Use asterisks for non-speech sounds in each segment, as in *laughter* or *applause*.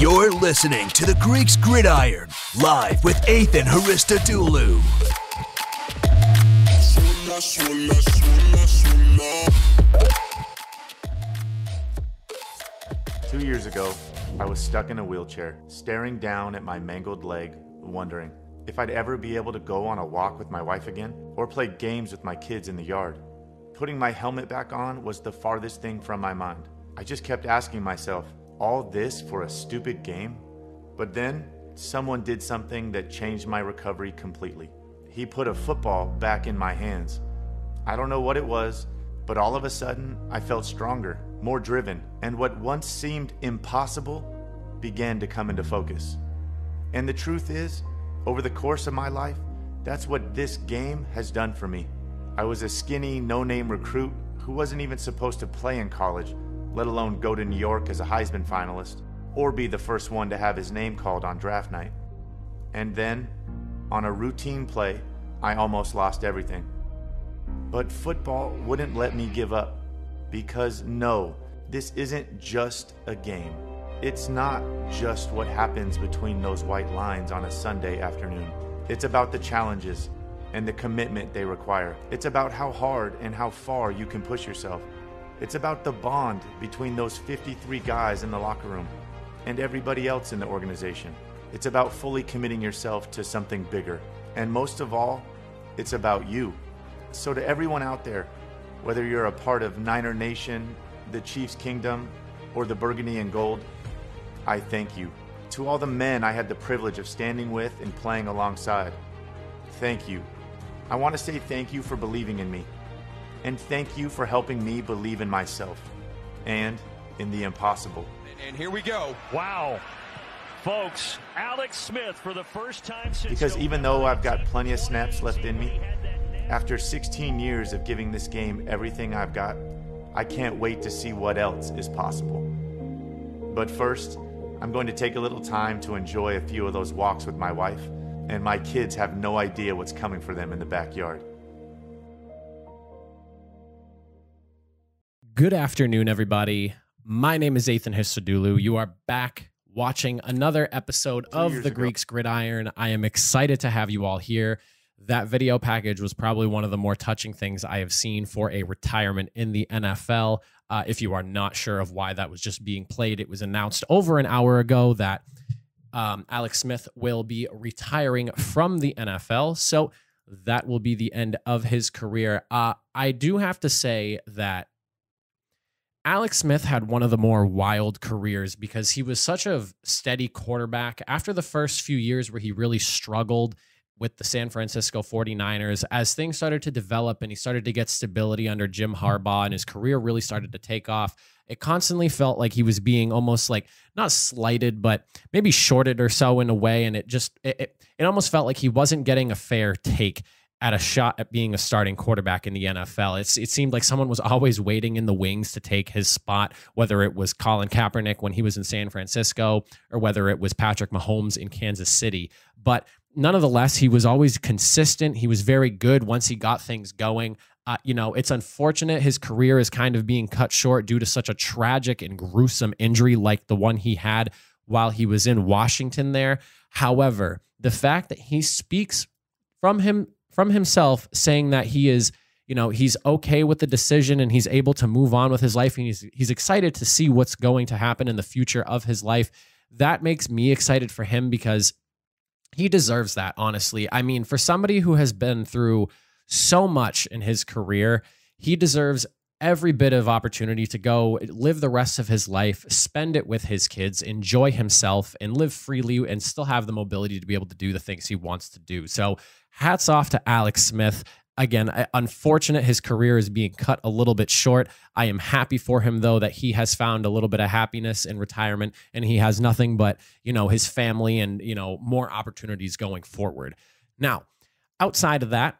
You're listening to the Greeks Gridiron, live with Athan Haristodoulou. Two years ago, I was stuck in a wheelchair, staring down at my mangled leg, wondering if I'd ever be able to go on a walk with my wife again or play games with my kids in the yard. Putting my helmet back on was the farthest thing from my mind. I just kept asking myself, all this for a stupid game? But then, someone did something that changed my recovery completely. He put a football back in my hands. I don't know what it was, but all of a sudden, I felt stronger, more driven, and what once seemed impossible began to come into focus. And the truth is, over the course of my life, that's what this game has done for me. I was a skinny, no name recruit who wasn't even supposed to play in college, let alone go to New York as a Heisman finalist, or be the first one to have his name called on draft night. And then, on a routine play, I almost lost everything. But football wouldn't let me give up. Because no, this isn't just a game. It's not just what happens between those white lines on a Sunday afternoon. It's about the challenges and the commitment they require. It's about how hard and how far you can push yourself. It's about the bond between those 53 guys in the locker room and everybody else in the organization. It's about fully committing yourself to something bigger. And most of all, it's about you. So, to everyone out there, whether you're a part of Niner Nation, the Chiefs Kingdom, or the Burgundy and Gold, I thank you. To all the men I had the privilege of standing with and playing alongside, thank you. I want to say thank you for believing in me. And thank you for helping me believe in myself and in the impossible. And here we go. Wow. Folks, Alex Smith for the first time since Because even though I've got plenty of snaps left in me, after 16 years of giving this game everything I've got, I can't wait to see what else is possible. But first, I'm going to take a little time to enjoy a few of those walks with my wife, and my kids have no idea what's coming for them in the backyard. Good afternoon, everybody. My name is Athan Histodulu. You are back watching another episode Two of the ago. Greeks Gridiron. I am excited to have you all here. That video package was probably one of the more touching things I have seen for a retirement in the NFL. Uh, if you are not sure of why that was just being played, it was announced over an hour ago that um, Alex Smith will be retiring from the NFL. So that will be the end of his career. Uh, I do have to say that Alex Smith had one of the more wild careers because he was such a steady quarterback. After the first few years where he really struggled with the San Francisco 49ers, as things started to develop and he started to get stability under Jim Harbaugh and his career really started to take off, it constantly felt like he was being almost like not slighted, but maybe shorted or so in a way. And it just, it, it, it almost felt like he wasn't getting a fair take at a shot at being a starting quarterback in the NFL. It's it seemed like someone was always waiting in the wings to take his spot, whether it was Colin Kaepernick when he was in San Francisco or whether it was Patrick Mahomes in Kansas City. But nonetheless, he was always consistent. He was very good once he got things going. Uh, you know, it's unfortunate his career is kind of being cut short due to such a tragic and gruesome injury like the one he had while he was in Washington there. However, the fact that he speaks from him from himself saying that he is you know he's okay with the decision and he's able to move on with his life and he's he's excited to see what's going to happen in the future of his life. That makes me excited for him because he deserves that honestly. I mean for somebody who has been through so much in his career he deserves every bit of opportunity to go live the rest of his life spend it with his kids enjoy himself and live freely and still have the mobility to be able to do the things he wants to do. So hats off to Alex Smith. Again, unfortunate his career is being cut a little bit short. I am happy for him though that he has found a little bit of happiness in retirement and he has nothing but, you know, his family and, you know, more opportunities going forward. Now, outside of that,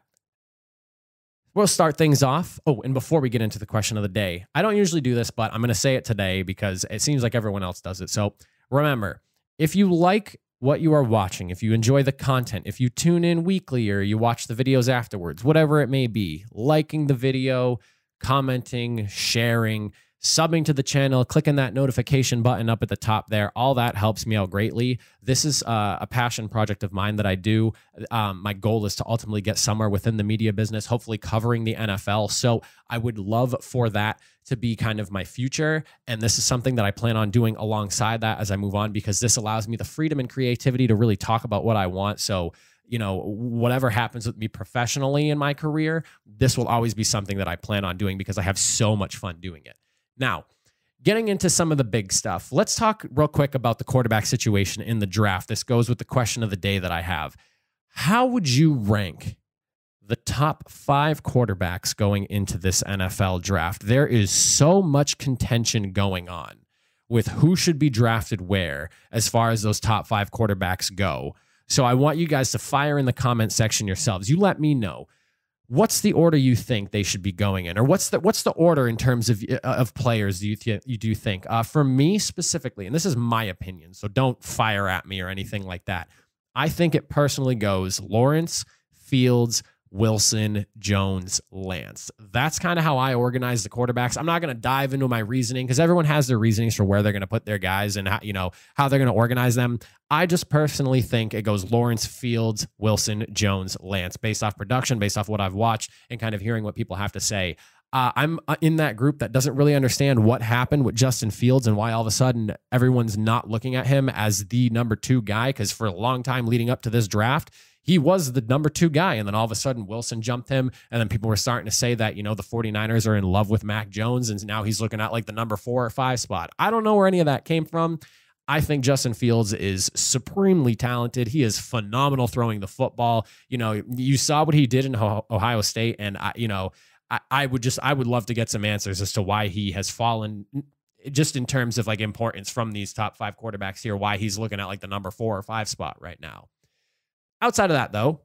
we'll start things off. Oh, and before we get into the question of the day, I don't usually do this, but I'm going to say it today because it seems like everyone else does it. So remember, if you like what you are watching, if you enjoy the content, if you tune in weekly or you watch the videos afterwards, whatever it may be, liking the video, commenting, sharing, subbing to the channel, clicking that notification button up at the top there. All that helps me out greatly. This is uh, a passion project of mine that I do. Um, my goal is to ultimately get somewhere within the media business, hopefully covering the NFL. So I would love for that to be kind of my future. And this is something that I plan on doing alongside that as I move on because this allows me the freedom and creativity to really talk about what I want. So, you know, whatever happens with me professionally in my career, this will always be something that I plan on doing because I have so much fun doing it. Now, getting into some of the big stuff, let's talk real quick about the quarterback situation in the draft. This goes with the question of the day that I have. How would you rank the top five quarterbacks going into this NFL draft? There is so much contention going on with who should be drafted where as far as those top five quarterbacks go. So I want you guys to fire in the comment section yourselves. You let me know what's the order you think they should be going in, or what's the what's the order in terms of uh, of players do you th- you do think? Uh, for me specifically, and this is my opinion, so don't fire at me or anything like that. I think it personally goes Lawrence, Fields, Wilson, Jones, Lance. That's kind of how I organize the quarterbacks. I'm not going to dive into my reasoning because everyone has their reasonings for where they're going to put their guys and how, you know how they're going to organize them. I just personally think it goes Lawrence, Fields, Wilson, Jones, Lance, based off production, based off what I've watched, and kind of hearing what people have to say. Uh, I'm uh, in that group that doesn't really understand what happened with Justin Fields and why all of a sudden everyone's not looking at him as the number two guy. Because for a long time leading up to this draft, he was the number two guy. And then all of a sudden, Wilson jumped him. And then people were starting to say that, you know, the 49ers are in love with Mac Jones. And now he's looking at like the number four or five spot. I don't know where any of that came from. I think Justin Fields is supremely talented. He is phenomenal throwing the football. You know, you saw what he did in Ohio State. And, I, you know, I, I would just, I would love to get some answers as to why he has fallen just in terms of like importance from these top five quarterbacks here, why he's looking at like the number four or five spot right now. Outside of that, though,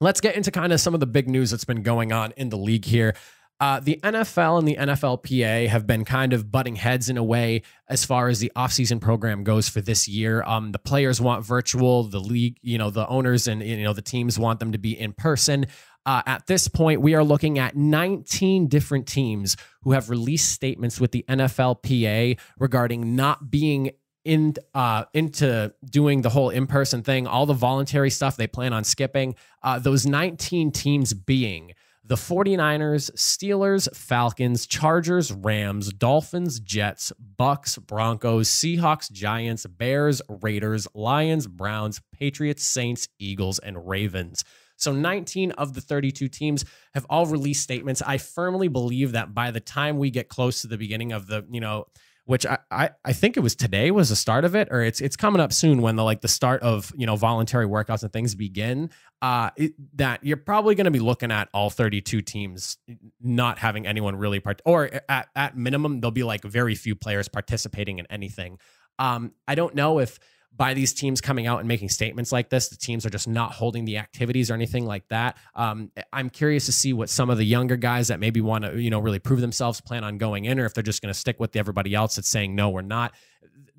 let's get into kind of some of the big news that's been going on in the league here. Uh, the NFL and the NFLPA have been kind of butting heads in a way as far as the offseason program goes for this year. Um, the players want virtual, the league, you know, the owners and you know the teams want them to be in person. Uh, at this point, we are looking at 19 different teams who have released statements with the NFLPA regarding not being in uh, into doing the whole in person thing, all the voluntary stuff they plan on skipping. Uh, those 19 teams being the 49ers, Steelers, Falcons, Chargers, Rams, Dolphins, Jets, Bucks, Broncos, Seahawks, Giants, Bears, Raiders, Lions, Browns, Patriots, Saints, Eagles, and Ravens. So 19 of the 32 teams have all released statements. I firmly believe that by the time we get close to the beginning of the, you know, which I, I, I think it was today was the start of it, or it's it's coming up soon when the like the start of you know voluntary workouts and things begin. Uh, it, that you're probably going to be looking at all 32 teams not having anyone really part, or at at minimum there'll be like very few players participating in anything. Um, I don't know if by these teams coming out and making statements like this. The teams are just not holding the activities or anything like that. Um, I'm curious to see what some of the younger guys that maybe want to, you know, really prove themselves plan on going in, or if they're just going to stick with everybody else that's saying no, we're not.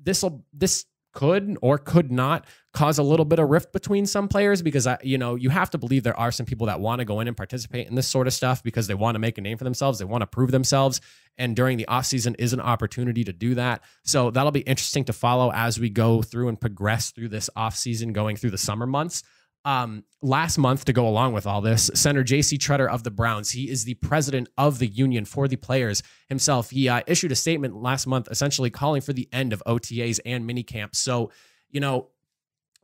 This will this could or could not cause a little bit of rift between some players because I, you know, you have to believe there are some people that want to go in and participate in this sort of stuff because they want to make a name for themselves, they want to prove themselves, and during the offseason is an opportunity to do that. So that'll be interesting to follow as we go through and progress through this offseason going through the summer months. Um, last month, to go along with all this, center J.C. Tretter of the Browns, he is the president of the union for the players himself. He uh, issued a statement last month essentially calling for the end of OTAs and mini camps. So, you know,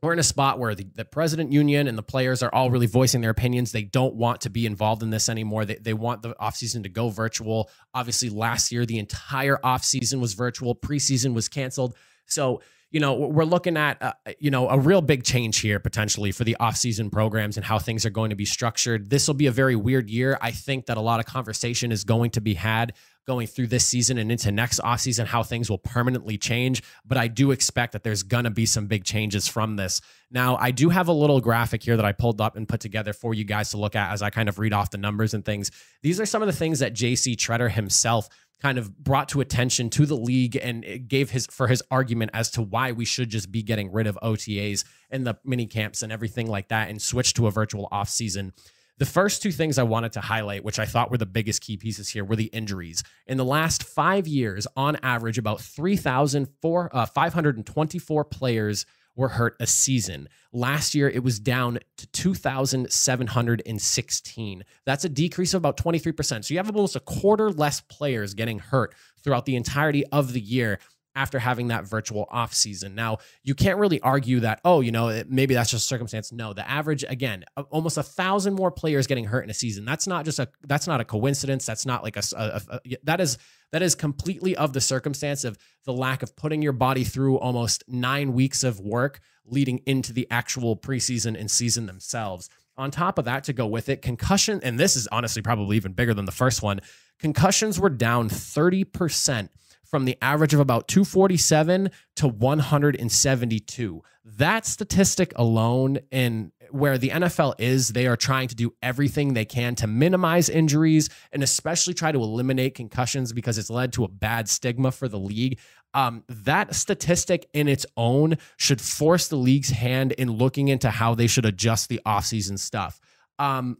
we're in a spot where the, the president union and the players are all really voicing their opinions. They don't want to be involved in this anymore. They, they want the offseason to go virtual. Obviously, last year, the entire offseason was virtual, preseason was canceled. So, you know, we're looking at, uh, you know, a real big change here potentially for the offseason programs and how things are going to be structured. This will be a very weird year. I think that a lot of conversation is going to be had going through this season and into next offseason, how things will permanently change. But I do expect that there's going to be some big changes from this. Now, I do have a little graphic here that I pulled up and put together for you guys to look at as I kind of read off the numbers and things. These are some of the things that JC Tretter himself kind of brought to attention to the league and gave his for his argument as to why we should just be getting rid of OTAs and the mini camps and everything like that and switch to a virtual off season. The first two things I wanted to highlight, which I thought were the biggest key pieces here, were the injuries. In the last five years, on average, about 3,524 uh, players were hurt a season. Last year, it was down to 2,716. That's a decrease of about 23%. So you have almost a quarter less players getting hurt throughout the entirety of the year after having that virtual off season. Now, you can't really argue that, oh, you know, maybe that's just circumstance. No, the average, again, almost a thousand more players getting hurt in a season. That's not just a, that's not a coincidence. That's not like a, a, a that is, that is completely of the circumstance of the lack of putting your body through almost nine weeks of work leading into the actual preseason and season themselves. On top of that, to go with it, concussion, and this is honestly probably even bigger than the first one, concussions were down 30% from the average of about 247 to 172. That statistic alone, and where the NFL is, they are trying to do everything they can to minimize injuries and especially try to eliminate concussions because it's led to a bad stigma for the league. Um, that statistic in its own should force the league's hand in looking into how they should adjust the offseason stuff. Um,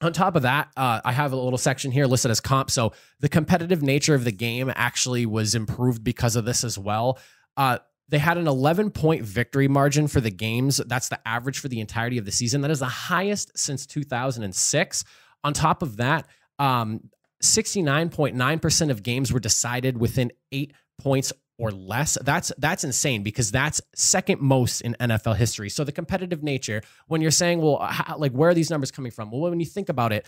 on top of that, uh, I have a little section here listed as comp. So the competitive nature of the game actually was improved because of this as well. Uh, they had an 11 point victory margin for the games. That's the average for the entirety of the season. That is the highest since 2006. On top of that, um, 69.9% of games were decided within eight points or less. That's that's insane because that's second most in NFL history. So the competitive nature, when you're saying, well, how, like where are these numbers coming from? Well, when you think about it,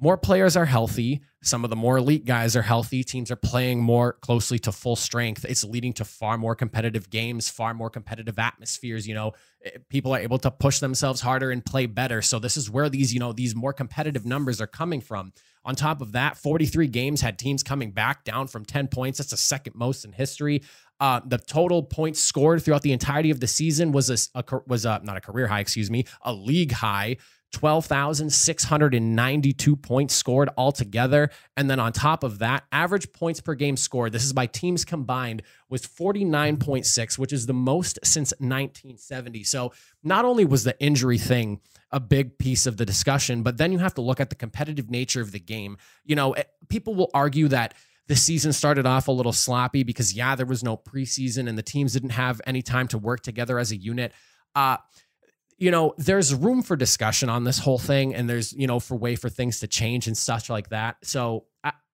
more players are healthy. Some of the more elite guys are healthy. Teams are playing more closely to full strength. It's leading to far more competitive games, far more competitive atmospheres. You know, eh, people are able to push themselves harder and play better. So this is where these, you know, these more competitive numbers are coming from. On top of that, 43 games had teams coming back down from 10 points. That's the second most in history. Uh, the total points scored throughout the entirety of the season was a, a was a, not a career high, excuse me, a league high. 12,692 points scored altogether. And then on top of that, average points per game scored, this is by teams combined, was 49.6, which is the most since 1970. So not only was the injury thing a big piece of the discussion. But then you have to look at the competitive nature of the game. You know, eh, people will argue that the season started off a little sloppy because, yeah, there was no preseason and the teams didn't have any time to work together as a unit. Uh, you know, there's room for discussion on this whole thing, and there's, you know, for way for things to change and such like that. So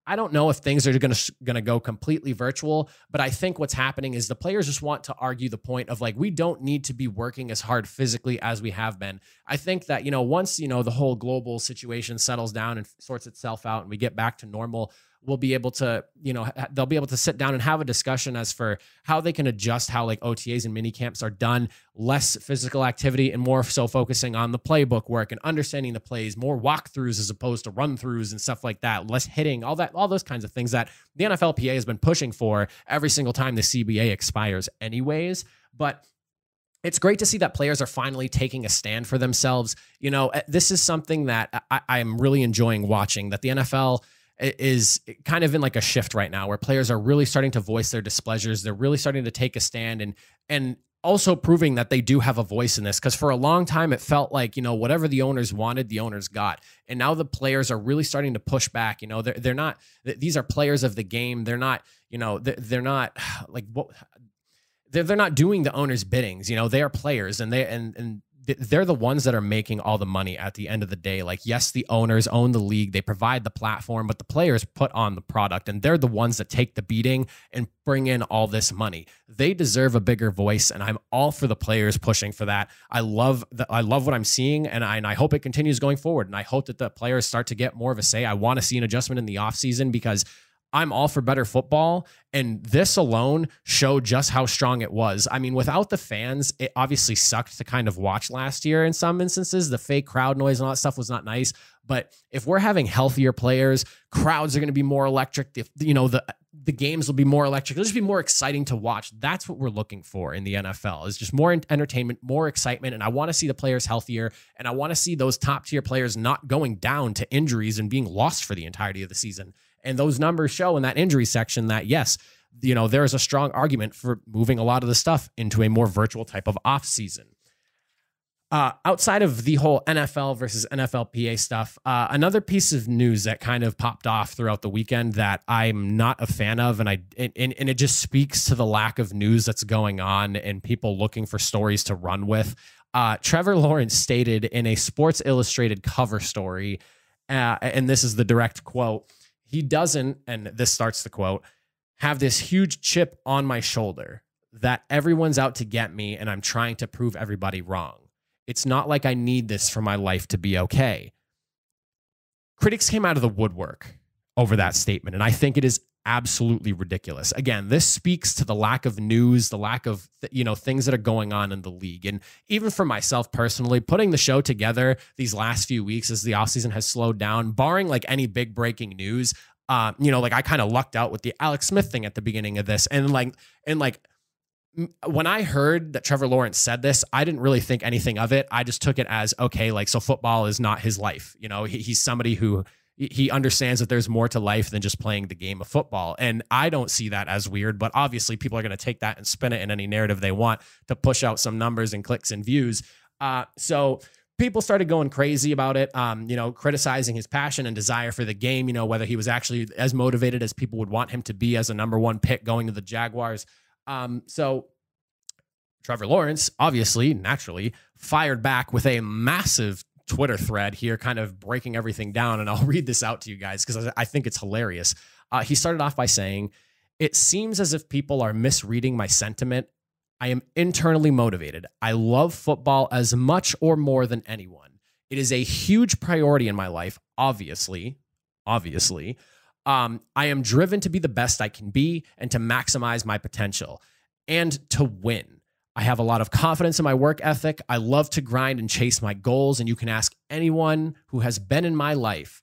I, don't know if things are going to going to go completely virtual, but I think what's happening is the players just want to argue the point of like we don't need to be working as hard physically as we have been. I think that you know once you know the whole global situation settles down and sorts itself out and we get back to normal, will be able to, you know, they'll be able to sit down and have a discussion as for how they can adjust how like OTAs and mini camps are done, less physical activity and more so focusing on the playbook work and understanding the plays, more walkthroughs as opposed to run throughs and stuff like that, less hitting, all that, all those kinds of things that the NFLPA has been pushing for every single time the CBA expires, anyways. But it's great to see that players are finally taking a stand for themselves. You know, eh, this is something that I, am really enjoying watching that the NFL is kind of in like a shift right now where players are really starting to voice their displeasures. They're really starting to take a stand and and also proving that they do have a voice in this. Because for a long time it felt like you know whatever the owners wanted the owners got. And now the players are really starting to push back. You know they're, they're not these are players of the game. They're not you know they're, not *sighs* like what they're, they're not doing the owners biddings. You know they are players and they and and they're the ones that are making all the money at the end of the day. Like, yes, the owners own the league, they provide the platform, but the players put on the product, and they're the ones that take the beating and bring in all this money. They deserve a bigger voice, and I'm all for the players pushing for that. I love that. I love what I'm seeing, and I, and I hope it continues going forward. And I hope that the players start to get more of a say. I want to see an adjustment in the offseason because I'm all for better football. And this alone showed just how strong it was. I mean, without the fans, it obviously sucked to kind of watch last year in some instances. The fake crowd noise and all that stuff was not nice. But if we're having healthier players, crowds are going to be more electric. You know, the the games will be more electric. It'll just be more exciting to watch. That's what we're looking for in the NFL is just more entertainment, more excitement. And I want to see the players healthier. And I want to see those top tier players not going down to injuries and being lost for the entirety of the season. And those numbers show in that injury section that yes, you know, there is a strong argument for moving a lot of the stuff into a more virtual type of off season. uh, outside of the whole NFL versus NFLPA stuff, uh, another piece of news that kind of popped off throughout the weekend that I'm not a fan of, and I and, and it just speaks to the lack of news that's going on and people looking for stories to run with. Uh, Trevor Lawrence stated in a Sports Illustrated cover story, uh, and this is the direct quote: "He doesn't," and this starts the quote, "have this huge chip on my shoulder." That everyone's out to get me, and I'm trying to prove everybody wrong. It's not like I need this for my life to be okay. Critics came out of the woodwork over that statement, and I think it is absolutely ridiculous. Again, this speaks to the lack of news, the lack of you know things that are going on in the league. And even for myself personally, putting the show together these last few weeks as the offseason has slowed down, barring like any big breaking news, uh, you know, like I kind of lucked out with the Alex Smith thing at the beginning of this. And like and like when I heard that Trevor Lawrence said this, I didn't really think anything of it. I just took it as okay, like so football is not his life. You know, he, he's somebody who he understands that there's more to life than just playing the game of football. And I don't see that as weird, but obviously people are going to take that and spin it in any narrative they want to push out some numbers and clicks and views. Uh, so people started going crazy about it, um, you know, criticizing his passion and desire for the game, you know, whether he was actually as motivated as people would want him to be as a number one pick going to the Jaguars. Um, so Trevor Lawrence, obviously, naturally, fired back with a massive Twitter thread here, kind of breaking everything down. And I'll *laughs* read this out to you guys because I think it's hilarious. Uh, he started off by saying, It seems as if people are misreading my sentiment. I am internally motivated. I love football as much or more than anyone. It is a huge priority in my life, obviously. Obviously. Um, I am driven to be the best I can be and to maximize my potential and to win. I have a lot of confidence in my work ethic. I love to grind and chase my goals. And you can ask anyone who has been in my life.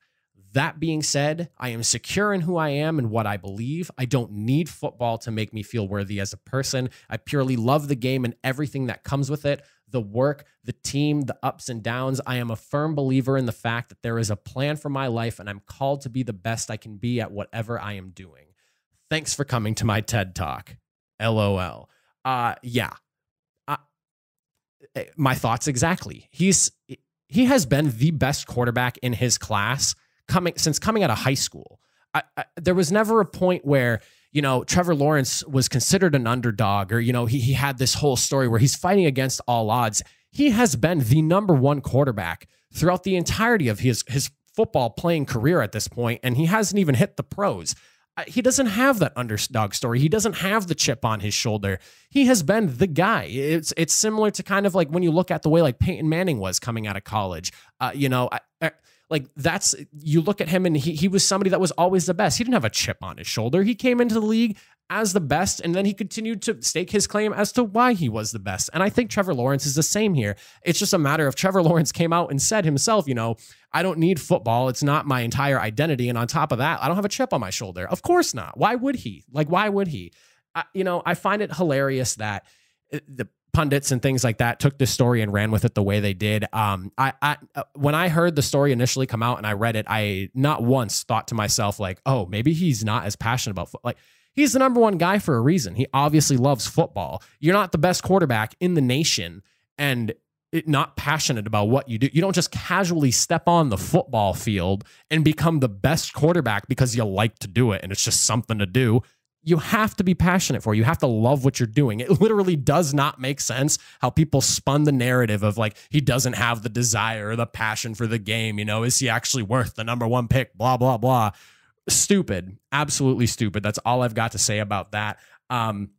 That being said, I am secure in who I am and what I believe. I don't need football to make me feel worthy as a person. I purely love the game and everything that comes with it the work, the team, the ups and downs. I am a firm believer in the fact that there is a plan for my life and I'm called to be the best I can be at whatever I am doing. Thanks for coming to my TED Talk. LOL. Uh yeah. My thoughts exactly. He's he has been the best quarterback in his class coming since coming out of high school. I, I, there was never a point where you know, Trevor Lawrence was considered an underdog, or, you know, he, he had this whole story where he's fighting against all odds. He has been the number one quarterback throughout the entirety of his, his football playing career at this point, and he hasn't even hit the pros. He doesn't have that underdog story. He doesn't have the chip on his shoulder. He has been the guy. It's it's similar to kind of like when you look at the way like Peyton Manning was coming out of college. Uh, you know, I, I, like that's you look at him and he he was somebody that was always the best. He didn't have a chip on his shoulder. He came into the league as the best and then he continued to stake his claim as to why he was the best. And I think Trevor Lawrence is the same here. It's just a matter of Trevor Lawrence came out and said himself, you know, I don't need football. It's not my entire identity and on top of that, I don't have a chip on my shoulder. Of course not. Why would he? Like why would he? I, you know, I find it hilarious that uh, the pundits and things like that took this story and ran with it the way they did. Um, I, I uh, when I heard the story initially come out and I read it, I not once thought to myself like, oh, maybe he's not as passionate about football. Like he's the number one guy for a reason. He obviously loves football. You're not the best quarterback in the nation, and it, not passionate about what you do. You don't just casually step on the football field and become the best quarterback because you like to do it and it's just something to do you have to be passionate for. You have to love what you're doing. It literally does not make sense how people spun the narrative of like he doesn't have the desire or the passion for the game. You know, is he actually worth the number one pick? Blah blah blah. Stupid, absolutely stupid. That's all I've got to say about that. Um,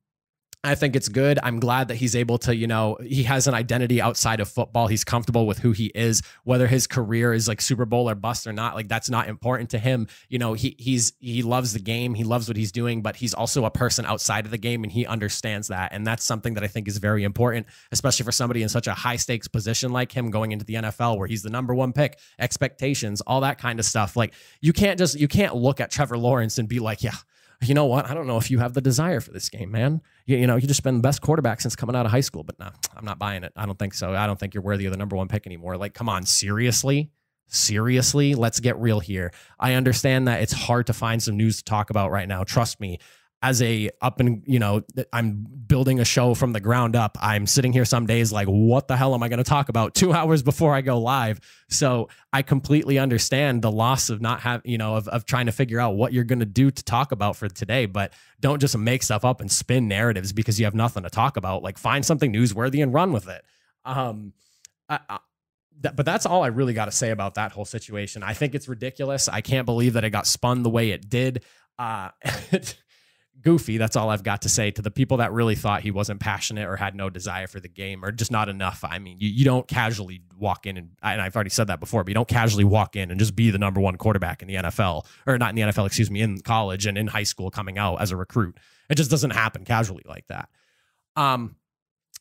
I think it's good. I'm glad that he's able to, you know, he has an identity outside of football. He's comfortable with who he is, whether his career is like Super Bowl or bust or not. Like that's not important to him. You know, he he's he loves the game. He loves what he's doing, but he's also a person outside of the game and he understands that. And that's something that I think is very important, especially for somebody in such a high stakes position like him going into the NFL where he's the number one pick, expectations, all that kind of stuff. Like you can't just you can't look at Trevor Lawrence and be like, yeah, you know what? I don't know if you have the desire for this game, man. You, you know, you just been the best quarterback since coming out of high school, but no, I'm not buying it. I don't think so. I don't think you're worthy of the number one pick anymore. Like, come on, seriously? Seriously? Let's get real here. I understand that it's hard to find some news to talk about right now. Trust me. As a up and you know i'm building a show from the ground up i'm sitting here some days like what the hell am i going to talk about *laughs* two hours before i go live so i completely understand the loss of not having you know of, of trying to figure out what you're going to do to talk about for today but don't just make stuff up and spin narratives because you have nothing to talk about like find something newsworthy and run with it um I, I, but that's all I really got to say about that whole situation. I think it's ridiculous. I can't believe that it got spun the way it did. Uh, *laughs* goofy. That's all I've got to say to the people that really thought he wasn't passionate or had no desire for the game or just not enough. I mean, you, you don't casually walk in and, and I've already said that before, but you don't casually walk in and just be the number one quarterback in the NFL or not in the NFL, excuse me, in college and in high school coming out as a recruit. It just doesn't happen casually like that. Um,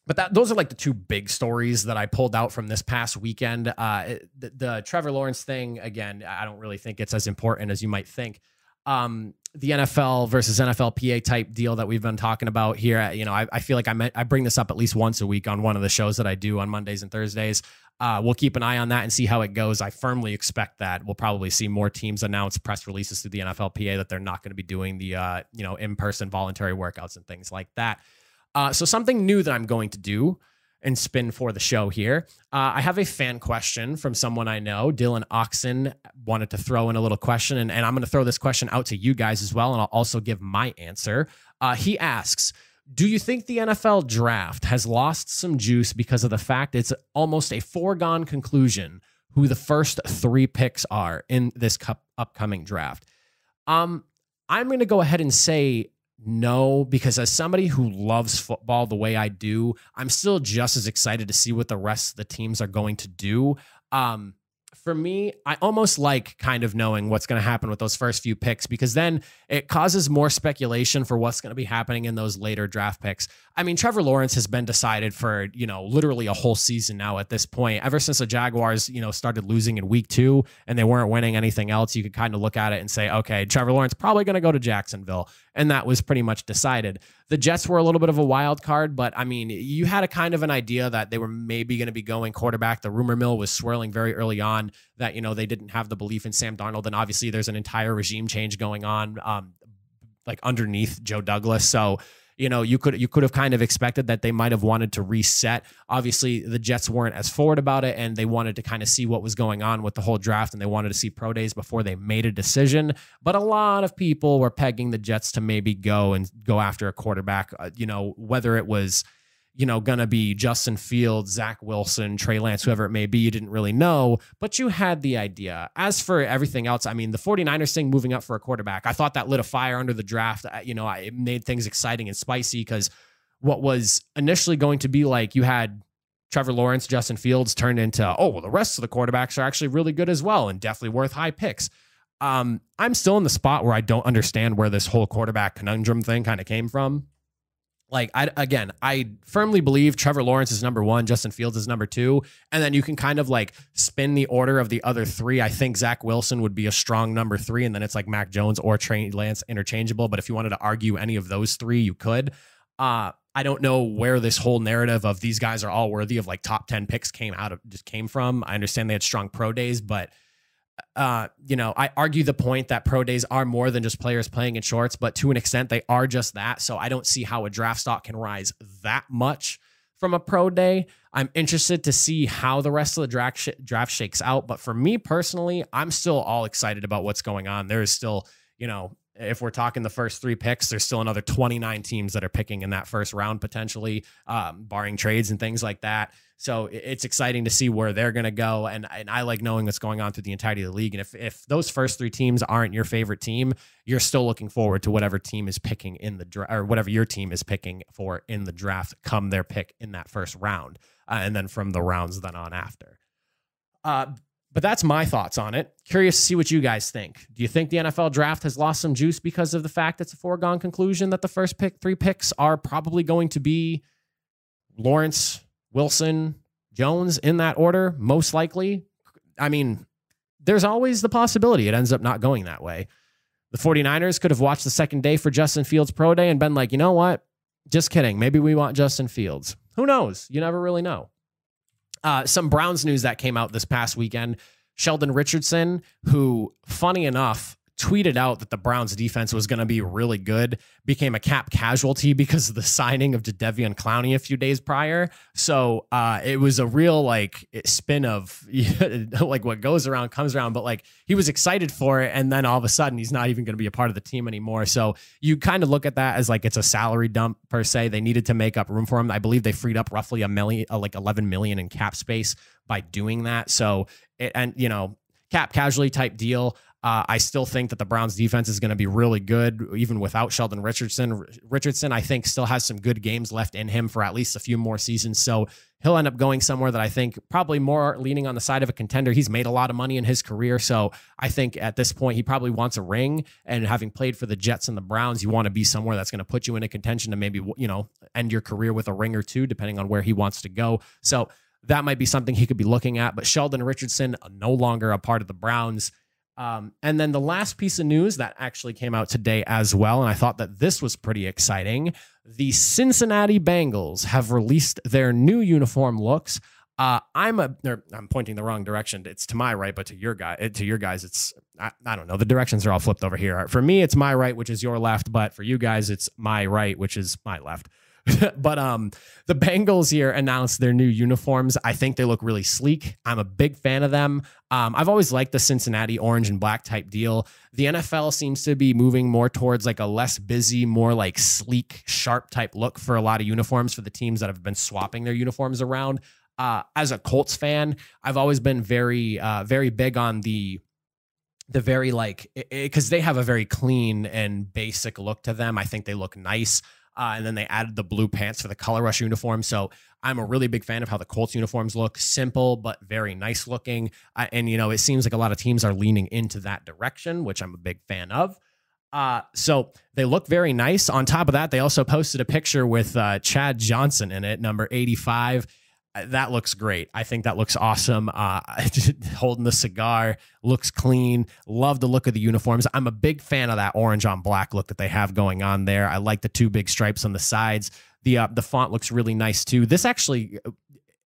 but that those are like the two big stories that I pulled out from this past weekend. Uh, the, the Trevor Lawrence thing, again, I don't really think it's as important as you might think. Um, the NFL versus NFLPA type deal that we've been talking about here. You know, I, I feel like I, I bring this up at least once a week on one of the shows that I do on Mondays and Thursdays. Uh, we'll keep an eye on that and see how it goes. I firmly expect that we'll probably see more teams announce press releases through the NFLPA that they're not going to be doing the uh, you know in person voluntary workouts and things like that. Uh, so something new that I'm going to do and spin for the show here. Uh, I have a fan question from someone I know. Dylan Oxen wanted to throw in a little question, and, and I'm going to throw this question out to you guys as well, and I'll also give my answer. Uh, he asks, do you think the NFL draft has lost some juice because of the fact it's almost a foregone conclusion who the first three picks are in this upcoming draft? Um, I'm going to go ahead and say no, because as somebody who loves football the way I do, I'm still just as excited to see what the rest of the teams are going to do. Um, for me, I almost like kind of knowing what's going to happen with those first few picks because then it causes more speculation for what's going to be happening in those later draft picks. I mean, Trevor Lawrence has been decided for, you know, literally a whole season now at this point. Ever since the Jaguars, you know, started losing in week two and they weren't winning anything else, you could kind of look at it and say, okay, Trevor Lawrence probably going to go to Jacksonville. And that was pretty much decided. The Jets were a little bit of a wild card, but I mean, you had a kind of an idea that they were maybe going to be going quarterback. The rumor mill was swirling very early on that, you know, they didn't have the belief in Sam Darnold. And obviously, there's an entire regime change going on, um, like underneath Joe Douglas. So, you know, you could you could have kind of expected that they might have wanted to reset. Obviously, the Jets weren't as forward about it, and they wanted to kind of see what was going on with the whole draft, and they wanted to see pro days before they made a decision. But a lot of people were pegging the Jets to maybe go and go after a quarterback. Uh, you know, whether it was you know, going to be Justin Fields, Zach Wilson, Trey Lance, whoever it may be. You didn't really know, but you had the idea. As for everything else, I mean, the 49ers thing moving up for a quarterback, I thought that lit a fire under the draft. You know, it made things exciting and spicy because what was initially going to be like you had Trevor Lawrence, Justin Fields turned into, oh, well, the rest of the quarterbacks are actually really good as well and definitely worth high picks. Um, I'm still in the spot where I don't understand where this whole quarterback conundrum thing kind of came from. Like I again, I firmly believe Trevor Lawrence is number one, Justin Fields is number two, and then you can kind of like spin the order of the other three. I think Zach Wilson would be a strong number three, and then it's like Mac Jones or Trey Lance interchangeable. But if you wanted to argue any of those three, you could. Uh, I don't know where this whole narrative of these guys are all worthy of like top ten picks came out of just came from. I understand they had strong pro days, but uh, you know, I argue the point that pro days are more than just players playing in shorts, but to an extent, they are just that. So I don't see how a draft stock can rise that much from a pro day. I'm interested to see how the rest of the draft sh- draft shakes out. But for me personally, I'm still all excited about what's going on. There is still, you know, if we're talking the first three picks, there's still another 29 teams that are picking in that first round potentially, um, barring trades and things like that. So it's exciting to see where they're going to go, and and I like knowing what's going on through the entirety of the league. And if if those first three teams aren't your favorite team, you're still looking forward to whatever team is picking in the draft or whatever your team is picking for in the draft. Come their pick in that first round, uh, and then from the rounds then on after. Uh, but that's my thoughts on it. Curious to see what you guys think. Do you think the NFL draft has lost some juice because of the fact it's a foregone conclusion that the first pick, three picks are probably going to be Lawrence, Wilson, Jones in that order, most likely? I mean, there's always the possibility it ends up not going that way. The 49ers could have watched the second day for Justin Fields Pro Day and been like, you know what? Just kidding. Maybe we want Justin Fields. Who knows? You never really know. Uh, some Browns news that came out this past weekend. Sheldon Richardson, who, funny enough, tweeted out that the Browns defense was going to be really good, became a cap casualty because of the *laughs* signing of Jadeveon Clowney a few days prior. So uh, it was a real like spin of *laughs* like what goes around comes around. But like he was excited for it, and then all of a sudden he's not even going to be a part of the team anymore. So you kind of look at that as like it's a salary dump per se. They needed to make up room for him. I believe they freed up roughly a million, uh, like 11 million in cap space by doing that. So it, and you know cap casualty type deal. Uh, I still think that the Browns defense is going to be really good, even without Sheldon Richardson. Richardson, I think, still has some good games left in him for at least a few more seasons. So he'll end up going somewhere that I think probably more leaning on the side of a contender. He's made a lot of money in his career. So I think at this point, he probably wants a ring. And having played for the Jets and the Browns, you want to be somewhere that's going to put you in a contention to maybe, you know, end your career with a ring or two, depending on where he wants to go. So that might be something he could be looking at. But Sheldon Richardson, no longer a part of the Browns. Um, and then the last piece of news that actually came out today as well, and I thought that this was pretty exciting. The Cincinnati Bengals have released their new uniform looks. Uh, I'm a, I'm pointing the wrong direction. It's to my right, but to your guy, to your guys, it's I, I don't know. The directions are all flipped over here. For me, it's my right, which is your left, but for you guys, it's my right, which is my left. *laughs* but um, the Bengals here announced their new uniforms. I think they look really sleek. I'm a big fan of them. Um, I've always liked the Cincinnati orange and black type deal. The NFL seems to be moving more towards like a less busy, more like sleek, sharp type look for a lot of uniforms for the teams that have been swapping their uniforms around. Uh, as a Colts fan, I've always been very, uh, very big on the the very like because they have a very clean and basic look to them. I think they look nice. Uh, and then they added the blue pants for the color rush uniform. So I'm a really big fan of how the Colts uniforms look simple, but very nice looking. Uh, and, you know, it seems like a lot of teams are leaning into that direction, which I'm a big fan of. Uh, so they look very nice. On top of that, they also posted a picture with uh, Chad Johnson in it, number 85 that looks great. I think that looks awesome. Uh, *laughs* holding the cigar looks clean. Love the look of the uniforms. I'm a big fan of that orange on black look that they have going on there. I like the two big stripes on the sides. The uh, the font looks really nice too. This actually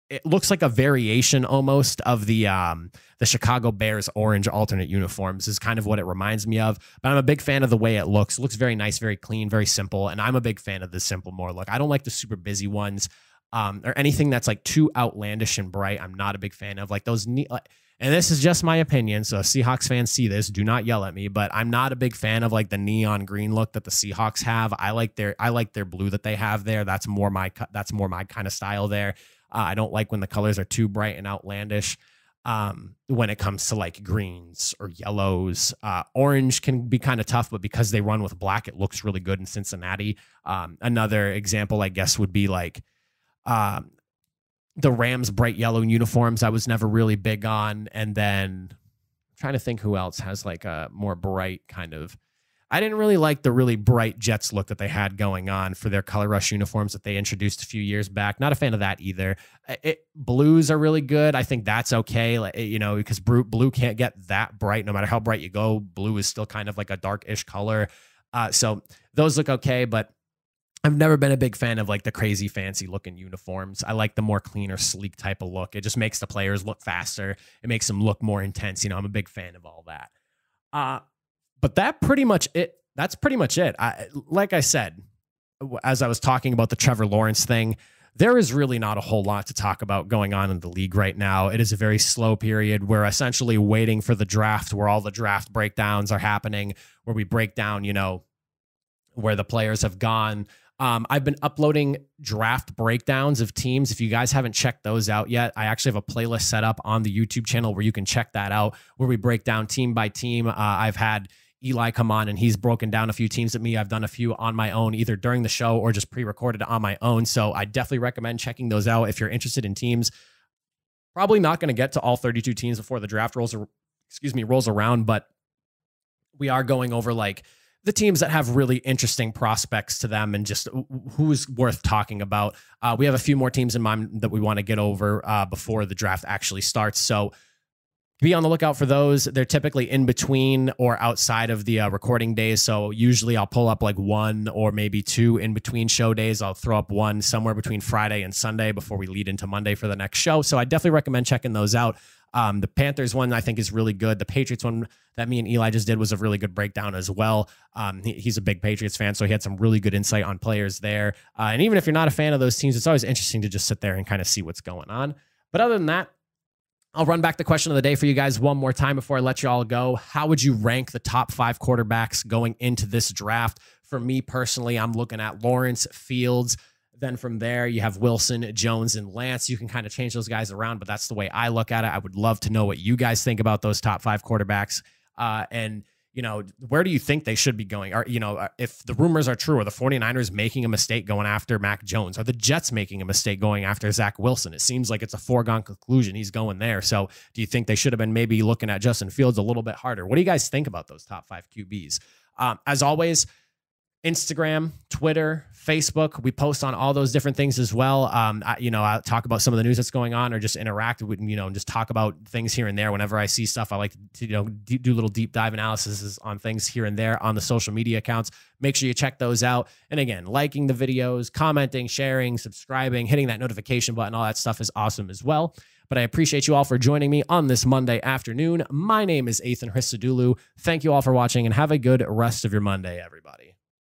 it looks like a variation almost of the um, the Chicago Bears orange alternate uniforms is kind of what it reminds me of. But I'm a big fan of the way it looks. It looks very nice, very clean, very simple, and I'm a big fan of the simple more look. I don't like the super busy ones um, or anything that's like too outlandish and bright. I'm not a big fan of like those. Ne- like, and this is just my opinion. So Seahawks fans see this, do not yell at me. But I'm not a big fan of like the neon green look that the Seahawks have. I like their I like their blue that they have there. That's more my that's more my kind of style there. Uh, I don't like when the colors are too bright and outlandish. Um, when it comes to like greens or yellows, uh, orange can be kind of tough, but because they run with black, it looks really good in Cincinnati. Um, another example, I guess, would be like um, the Rams bright yellow uniforms I was never really big on, and then I'm trying to think who else has like a more bright kind of. I didn't really like the really bright Jets look that they had going on for their color rush uniforms that they introduced a few years back. Not a fan of that either. It, blues are really good. I think that's okay. Like, you know, because blue can't get that bright no matter how bright you go. Blue is still kind of like a darkish color. Uh, so those look okay, but I've never been a big fan of like the crazy fancy looking uniforms. I like the more cleaner, sleek type of look. It just makes the players look faster. It makes them look more intense. You know, I'm a big fan of all that. Uh, but that pretty much it. That's pretty much it. I, like I said, as I was talking about the Trevor Lawrence thing, there is really not a whole lot to talk about going on in the league right now. It is a very slow period. We're essentially waiting for the draft where all the draft breakdowns are happening, where we break down, you know, where the players have gone um, I've been uploading draft breakdowns of teams. If you guys haven't checked those out yet, I actually have a playlist set up on the YouTube channel where you can check that out, where we break down team by team. Uh, I've had Eli come on and he's broken down a few teams at me. I've done a few on my own, either during the show or just pre recorded on my own. So I definitely recommend checking those out if you're interested in teams. Probably not going to get to all 32 teams before the draft rolls, excuse me, rolls around, but we are going over like the teams that have really interesting prospects to them and just who's worth talking about. Uh, we have a few more teams in mind that we want to get over uh, before the draft actually starts. So be on the lookout for those. They're typically in between or outside of the uh, recording days. So usually I'll pull up like one or maybe two in between show days. I'll throw up one somewhere between Friday and Sunday before we lead into Monday for the next show. So I definitely recommend checking those out. Um, the Panthers one I think is really good. The Patriots one that me and Eli just did was a really good breakdown as well. Um, he, he's a big Patriots fan, so he had some really good insight on players there. Uh, and even if you're not a fan of those teams, it's always interesting to just sit there and kind of see what's going on. But other than that, I'll run back the question of the day for you guys one more time before I let you all go. How would you rank the top five quarterbacks going into this draft? For me personally, I'm looking at Lawrence, Fields. Then from there, you have Wilson, Jones, and Lance. You can kind of change those guys around, but that's the way I look at it. I would love to know what you guys think about those top five quarterbacks. Uh, and you know, where do you think they should be going? Are, you know, uh, if the rumors are true, are the 49ers making a mistake going after Mac Jones? Are the Jets making a mistake going after Zach Wilson? It seems like it's a foregone conclusion. He's going there. So do you think they should have been maybe looking at Justin Fields a little bit harder? What do you guys think about those top five QBs? Um, as always, Instagram, Twitter, Facebook. We post on all those different things as well. Um, I, you know, I talk about some of the news that's going on, or just interact with, you know, and just talk about things here and there. Whenever I see stuff, I like to, you know, do little deep dive analysis on things here and there on the social media accounts. Make sure you check those out. And again, liking the videos, commenting, sharing, subscribing, hitting that notification button, all that stuff is awesome as well. But I appreciate you all for joining me on this Monday afternoon. My name is Athan Christodoulou. Thank you all for watching and have a good rest of your Monday, everybody.